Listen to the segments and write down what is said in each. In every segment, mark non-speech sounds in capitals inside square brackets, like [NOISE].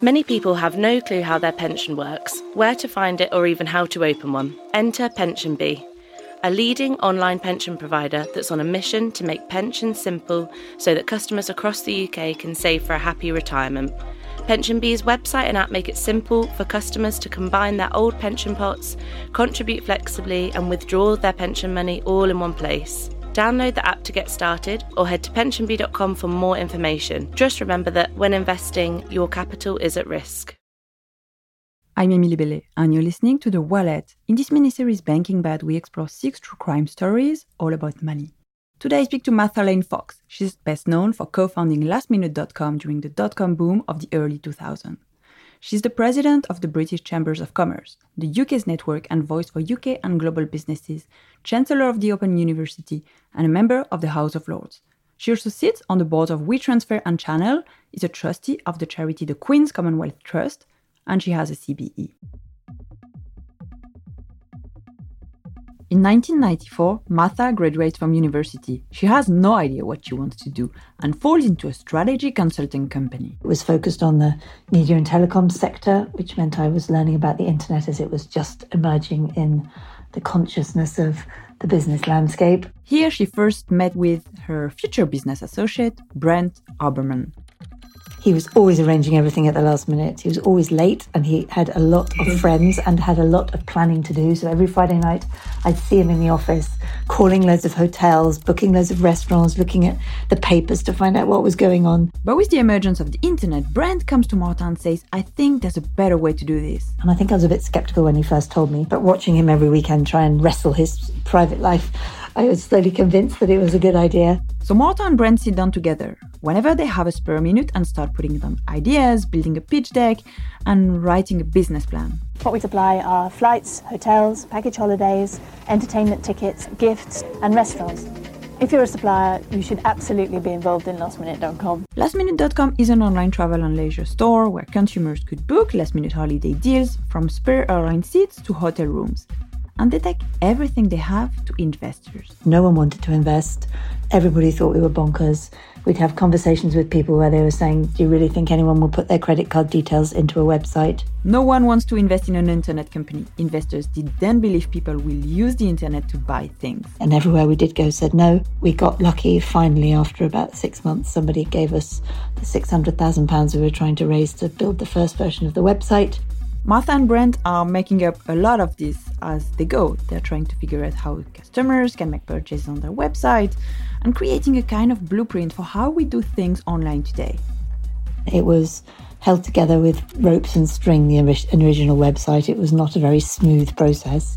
Many people have no clue how their pension works, where to find it, or even how to open one. Enter PensionBee, a leading online pension provider that's on a mission to make pensions simple so that customers across the UK can save for a happy retirement. PensionBee's website and app make it simple for customers to combine their old pension pots, contribute flexibly, and withdraw their pension money all in one place. Download the app to get started or head to pensionbee.com for more information. Just remember that when investing, your capital is at risk. I'm Emilie Bellet, and you're listening to The Wallet. In this miniseries Banking Bad, we explore six true crime stories all about money. Today I speak to Martha Lane Fox. She's best known for co-founding lastminute.com during the dot-com boom of the early 2000s. She's the president of the British Chambers of Commerce, the UK's network and voice for UK and global businesses, chancellor of the Open University, and a member of the House of Lords. She also sits on the boards of WeTransfer and Chanel, is a trustee of the charity the Queen's Commonwealth Trust, and she has a CBE. In 1994, Martha graduates from university. She has no idea what she wants to do and falls into a strategy consulting company. It was focused on the media and telecom sector, which meant I was learning about the internet as it was just emerging in the consciousness of the business landscape. Here she first met with her future business associate, Brent Hoberman. He was always arranging everything at the last minute. He was always late and he had a lot of friends and had a lot of planning to do. So every Friday night, I'd see him in the office, calling loads of hotels, booking loads of restaurants, looking at the papers to find out what was going on. But with the emergence of the internet, Brent comes to Martha and says, I think there's a better way to do this. And I think I was a bit skeptical when he first told me, but watching him every weekend try and wrestle his private life, I was slowly convinced that it was a good idea. So Martha and Brent sit down together whenever they have a spare minute and start putting down ideas, building a pitch deck, and writing a business plan. What we supply are flights, hotels, package holidays, entertainment tickets, gifts, and restaurants. If you're a supplier, you should absolutely be involved in lastminute.com. Lastminute.com is an online travel and leisure store where consumers could book last minute holiday deals from spare airline seats to hotel rooms and they take everything they have to investors. No one wanted to invest. Everybody thought we were bonkers. We'd have conversations with people where they were saying, Do you really think anyone will put their credit card details into a website? No one wants to invest in an internet company. Investors did then believe people will use the internet to buy things. And everywhere we did go said no. We got lucky finally after about six months. Somebody gave us the £600,000 we were trying to raise to build the first version of the website. Martha and Brent are making up a lot of this as they go. They're trying to figure out how customers can make purchases on their website and creating a kind of blueprint for how we do things online today. It was held together with ropes and string, the original website. It was not a very smooth process.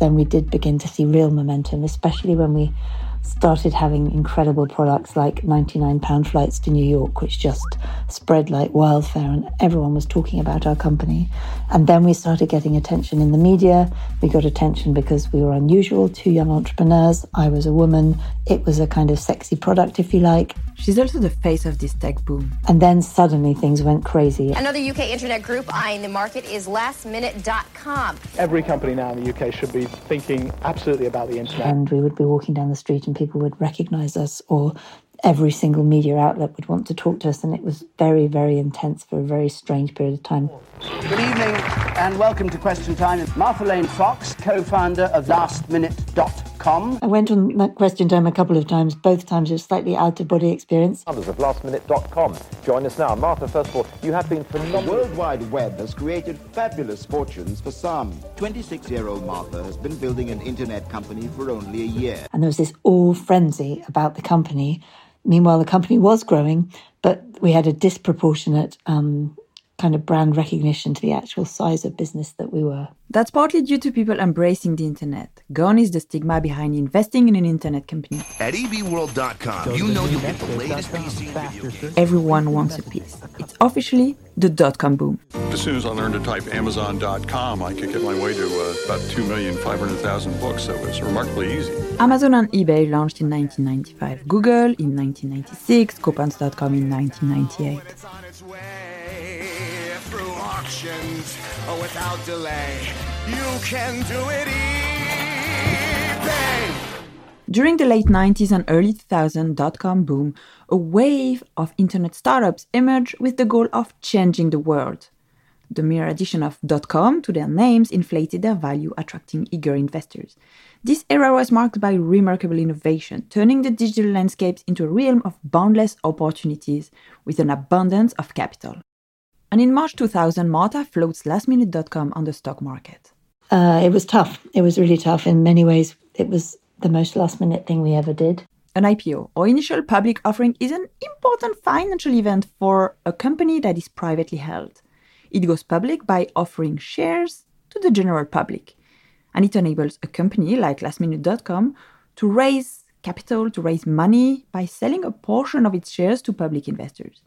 Then we did begin to see real momentum, especially when we started having incredible products like £99 flights to New York, which just spread like wildfire, and everyone was talking about our company. And then we started getting attention in the media. We got attention because we were unusual, two young entrepreneurs. I was a woman. It was a kind of sexy product, if you like. She's also the face of this tech boom. And then suddenly things went crazy. Another UK internet group eyeing the market is lastminute.com. Every company now in the UK should be thinking absolutely about the internet. And we would be walking down the street and people would recognize us or every single media outlet would want to talk to us and it was very very intense for a very strange period of time. Good evening and welcome to question time. Martha lane fox co-founder of lastminute.com i went on that question time a couple of times. Both times it was slightly out of body experience. Others of lastminute.com join us now. Martha first of all you have been phenomenal. The world wide web has created fabulous fortunes for some. 26 year old martha has been building an internet company for only a year. And there was this all frenzy about the company. Meanwhile, the company was growing, but we had a disproportionate um, kind of brand recognition to the actual size of business that we were. That's partly due to people embracing the internet. Gone is the stigma behind investing in an internet company. At ebworld.com, you know you'll get the latest PC Everyone wants a piece. It's officially the dot-com boom. As soon as I learned to type Amazon.com, I could get my way to uh, about 2,500,000 books, so it was remarkably easy. Amazon and eBay launched in 1995, Google in 1996, Coupons.com in 1998 auctions oh, without delay. You can do it eBay. During the late 90s and early 2000s dot-com boom, a wave of internet startups emerged with the goal of changing the world. The mere addition of dot com to their names inflated their value, attracting eager investors. This era was marked by remarkable innovation, turning the digital landscapes into a realm of boundless opportunities with an abundance of capital. And in March 2000, Martha floats lastminute.com on the stock market. Uh, it was tough. It was really tough. In many ways, it was the most last minute thing we ever did. An IPO, or initial public offering, is an important financial event for a company that is privately held. It goes public by offering shares to the general public. And it enables a company like lastminute.com to raise capital, to raise money by selling a portion of its shares to public investors.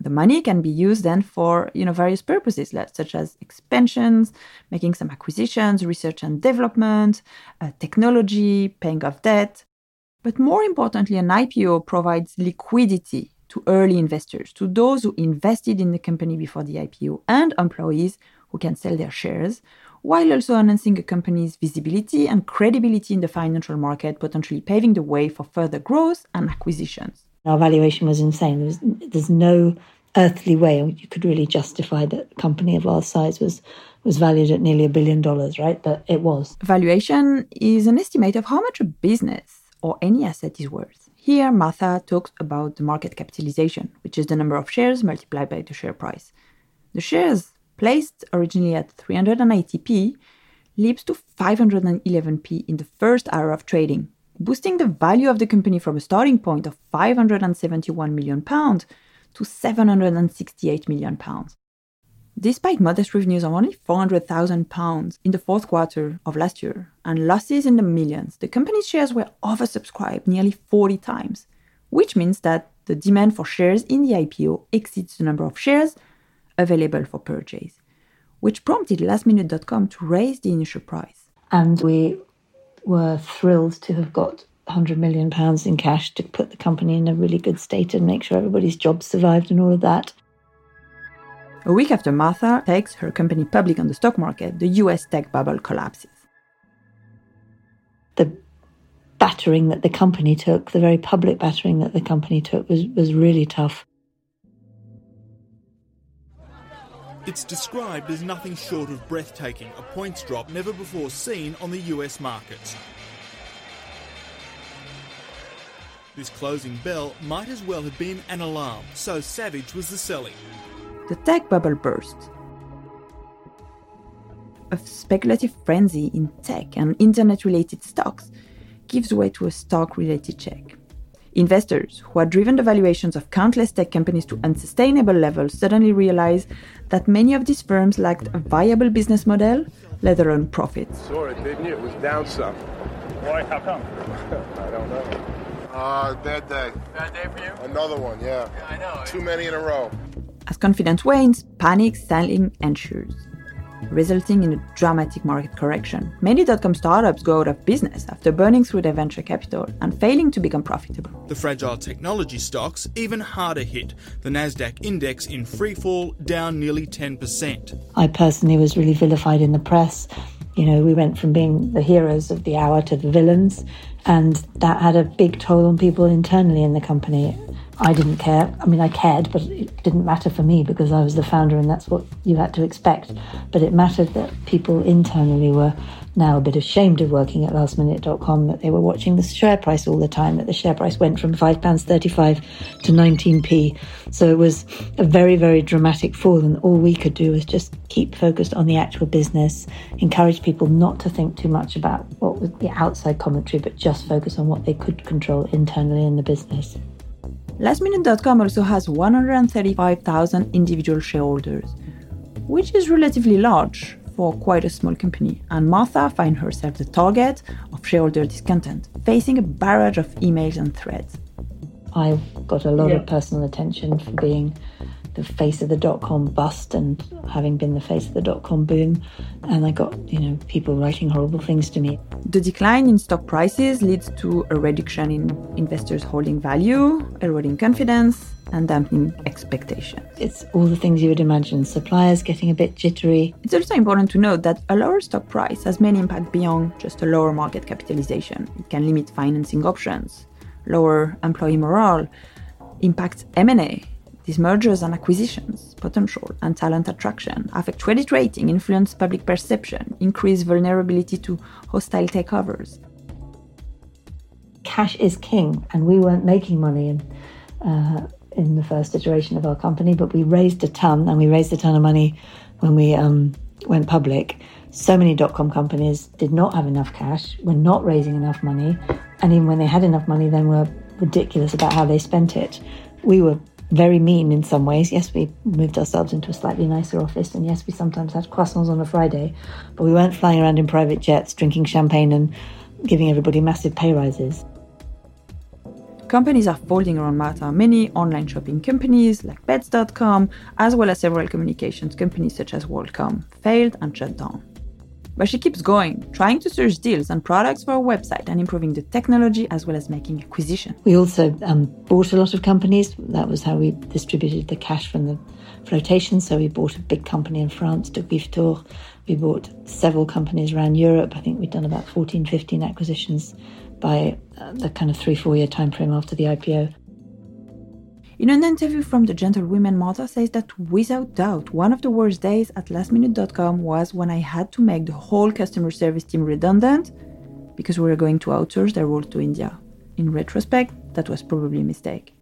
The money can be used then for you know various purposes, such as expansions, making some acquisitions, research and development, uh, technology, paying off debt. But more importantly, an IPO provides liquidity to early investors, to those who invested in the company before the IPO, and employees who can sell their shares, while also enhancing a company's visibility and credibility in the financial market, potentially paving the way for further growth and acquisitions. Our valuation was insane. There's, there's no earthly way you could really justify that a company of our size was was valued at nearly a billion dollars, right? But it was. Valuation is an estimate of how much a business or any asset is worth. Here, Martha talks about the market capitalization, which is the number of shares multiplied by the share price. The shares, placed originally at 380p, leaps to 511p in the first hour of trading, boosting the value of the company from a starting point of 571 million pounds to 768 million pounds. Despite modest revenues of only £400,000 in the fourth quarter of last year and losses in the millions, the company's shares were oversubscribed nearly 40 times, which means that the demand for shares in the IPO exceeds the number of shares available for purchase, which prompted lastminute.com to raise the initial price. And we were thrilled to have got 100 million pounds in cash to put the company in a really good state and make sure everybody's jobs survived and all of that. A week after Martha takes her company public on the stock market, the US tech bubble collapses. The battering that the company took, the very public battering that the company took, was, was really tough. It's described as nothing short of breathtaking, a points drop never before seen on the US markets. This closing bell might as well have been an alarm, so savage was the selling the tech bubble burst. A speculative frenzy in tech and internet related stocks gives way to a stock related check. Investors who had driven the valuations of countless tech companies to unsustainable levels suddenly realized that many of these firms lacked a viable business model, let alone profits. Saw it, didn't you? It was down some. Why? How come? [LAUGHS] I don't know. Uh, bad day. Bad day for you? Another one, yeah. Yeah, I know. Too many in a row. As confidence wanes, panic selling ensures, resulting in a dramatic market correction. Many dot-com startups go out of business after burning through their venture capital and failing to become profitable. The fragile technology stocks even harder hit. The Nasdaq index in freefall down nearly 10%. I personally was really vilified in the press. You know, we went from being the heroes of the hour to the villains, and that had a big toll on people internally in the company. I didn't care. I mean, I cared, but it didn't matter for me because I was the founder and that's what you had to expect. But it mattered that people internally were now a bit ashamed of working at lastminute.com, that they were watching the share price all the time, that the share price went from £5.35 to 19p. So it was a very, very dramatic fall. And all we could do was just keep focused on the actual business, encourage people not to think too much about what was the outside commentary, but just focus on what they could control internally in the business. Lastminute.com also has 135,000 individual shareholders, which is relatively large for quite a small company, and Martha finds herself the target of shareholder discontent, facing a barrage of emails and threats. I got a lot yeah. of personal attention for being the face of the dot com bust and having been the face of the dot com boom. And I got, you know, people writing horrible things to me. The decline in stock prices leads to a reduction in investors' holding value, eroding confidence, and dampening expectations. It's all the things you would imagine suppliers getting a bit jittery. It's also important to note that a lower stock price has many impacts beyond just a lower market capitalization. It can limit financing options, lower employee morale, impact M&A, these mergers and acquisitions potential and talent attraction affect credit rating, influence public perception, increase vulnerability to hostile takeovers. Cash is king, and we weren't making money in, uh, in the first iteration of our company, but we raised a ton, and we raised a ton of money when we um, went public. So many dot com companies did not have enough cash, were not raising enough money, and even when they had enough money, then were ridiculous about how they spent it. We were very mean in some ways. Yes, we moved ourselves into a slightly nicer office, and yes, we sometimes had croissants on a Friday, but we weren't flying around in private jets, drinking champagne, and giving everybody massive pay rises. Companies are folding around Martha. Many online shopping companies like Pets.com, as well as several communications companies such as WorldCom, failed and shut down. But she keeps going, trying to search deals and products for her website and improving the technology as well as making acquisitions. We also um, bought a lot of companies. That was how we distributed the cash from the flotation. So we bought a big company in France, Degriftour. We bought several companies around Europe. I think we'd done about 14, 15 acquisitions by uh, the kind of three, four year time frame after the IPO. In an interview from the Gentlewoman, Martha says that without doubt, one of the worst days at lastminute.com was when I had to make the whole customer service team redundant because we were going to outsource their role to India. In retrospect, that was probably a mistake.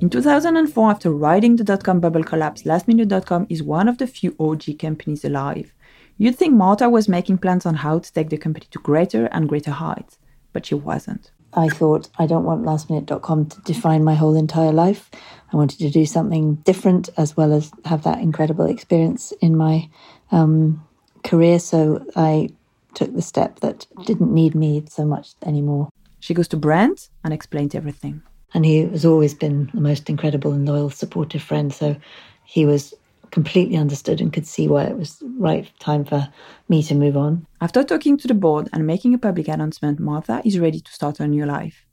In 2004, after riding the dot com bubble collapse, lastminute.com is one of the few OG companies alive. You'd think Martha was making plans on how to take the company to greater and greater heights, but she wasn't. I thought, I don't want lastminute.com to define my whole entire life. I wanted to do something different as well as have that incredible experience in my um, career. So I took the step that didn't need me so much anymore. She goes to Brent and explains everything. And he has always been the most incredible and loyal, supportive friend. So he was completely understood and could see why it was right time for me to move on. After talking to the board and making a public announcement, Martha is ready to start her new life.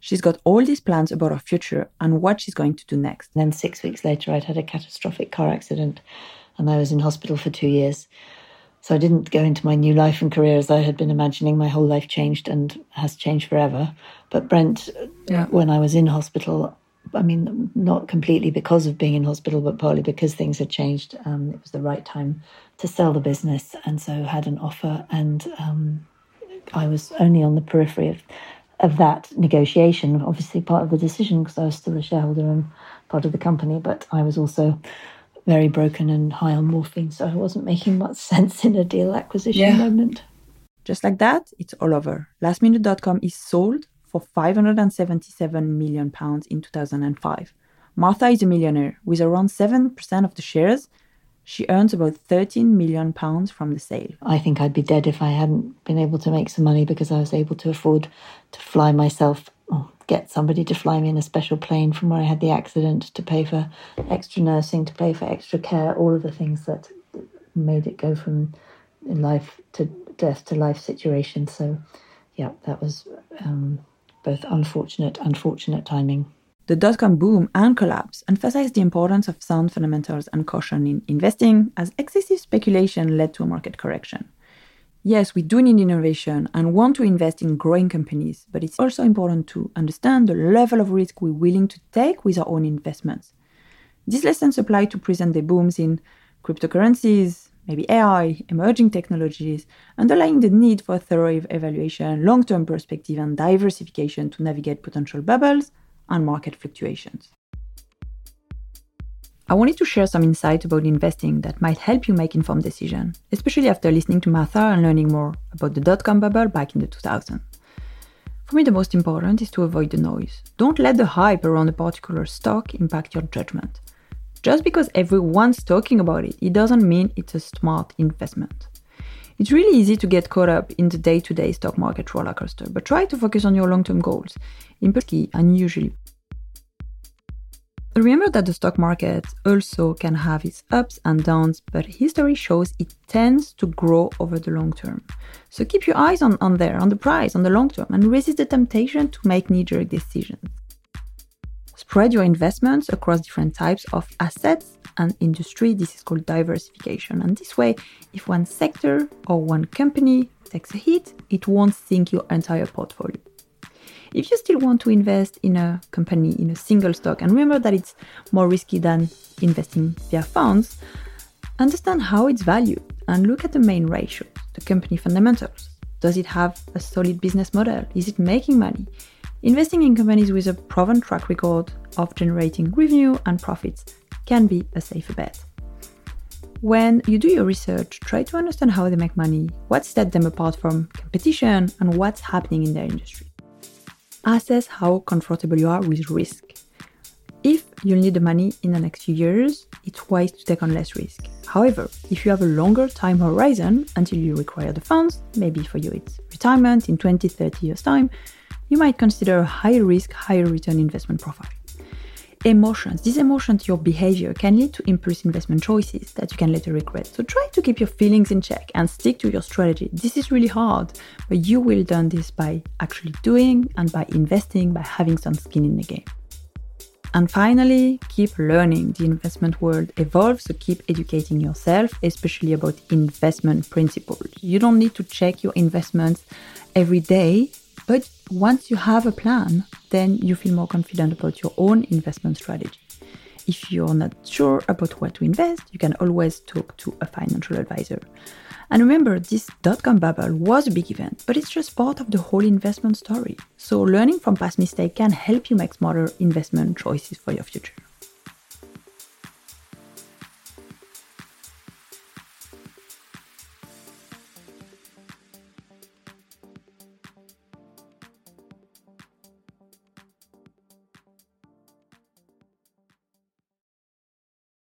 She's got all these plans about her future and what she's going to do next. And then six weeks later, I'd had a catastrophic car accident and I was in hospital for two years. So I didn't go into my new life and career as I had been imagining. My whole life changed and has changed forever. But Brent, yeah. when I was in hospital, I mean, not completely because of being in hospital, but partly because things had changed. Um, it was the right time to sell the business, and so had an offer, and um, I was only on the periphery of of that negotiation. Obviously, part of the decision because I was still a shareholder and part of the company, but I was also very broken and high on morphine, so I wasn't making much [LAUGHS] sense in a deal acquisition yeah. moment. Just like that, it's all over. Lastminute.com is sold for 577 million pounds in 2005. Martha is a millionaire with around 7% of the shares. She earns about 13 million pounds from the sale. I think I'd be dead if I hadn't been able to make some money because I was able to afford to fly myself or get somebody to fly me in a special plane from where I had the accident to pay for extra nursing, to pay for extra care, all of the things that made it go from life to death to life situation. So, yeah, that was um, both unfortunate and fortunate timing. The dot com boom and collapse emphasized the importance of sound fundamentals and caution in investing, as excessive speculation led to a market correction. Yes, we do need innovation and want to invest in growing companies, but it's also important to understand the level of risk we're willing to take with our own investments. These lessons apply to present day booms in cryptocurrencies, maybe AI, emerging technologies, underlying the need for thorough evaluation, long term perspective, and diversification to navigate potential bubbles and market fluctuations. I wanted to share some insight about investing that might help you make informed decisions, especially after listening to Martha and learning more about the dot com bubble back in the 2000s. For me, the most important is to avoid the noise. Don't let the hype around a particular stock impact your judgment. Just because everyone's talking about it, it doesn't mean it's a smart investment. It's really easy to get caught up in the day to day stock market roller coaster, but try to focus on your long term goals, in particular, unusually. Remember that the stock market also can have its ups and downs, but history shows it tends to grow over the long term. So keep your eyes on, on there, on the price, on the long term, and resist the temptation to make knee jerk decisions. Spread your investments across different types of assets and industry. This is called diversification. And this way, if one sector or one company takes a hit, it won't sink your entire portfolio. If you still want to invest in a company in a single stock, and remember that it's more risky than investing via funds, understand how it's valued and look at the main ratio, the company fundamentals. Does it have a solid business model? Is it making money? Investing in companies with a proven track record of generating revenue and profits can be a safer bet. When you do your research, try to understand how they make money, what sets them apart from competition, and what's happening in their industry assess how comfortable you are with risk. If you'll need the money in the next few years, it's wise to take on less risk. However, if you have a longer time horizon until you require the funds, maybe for you it's retirement in 20, 30 years' time, you might consider a higher risk, higher return investment profile emotions. These emotions, your behavior, can lead to impulse investment choices that you can later regret. So try to keep your feelings in check and stick to your strategy. This is really hard, but you will learn this by actually doing and by investing, by having some skin in the game. And finally, keep learning. The investment world evolves, so keep educating yourself, especially about investment principles. You don't need to check your investments every day but once you have a plan, then you feel more confident about your own investment strategy. If you're not sure about what to invest, you can always talk to a financial advisor. And remember, this dot com bubble was a big event, but it's just part of the whole investment story. So, learning from past mistakes can help you make smarter investment choices for your future.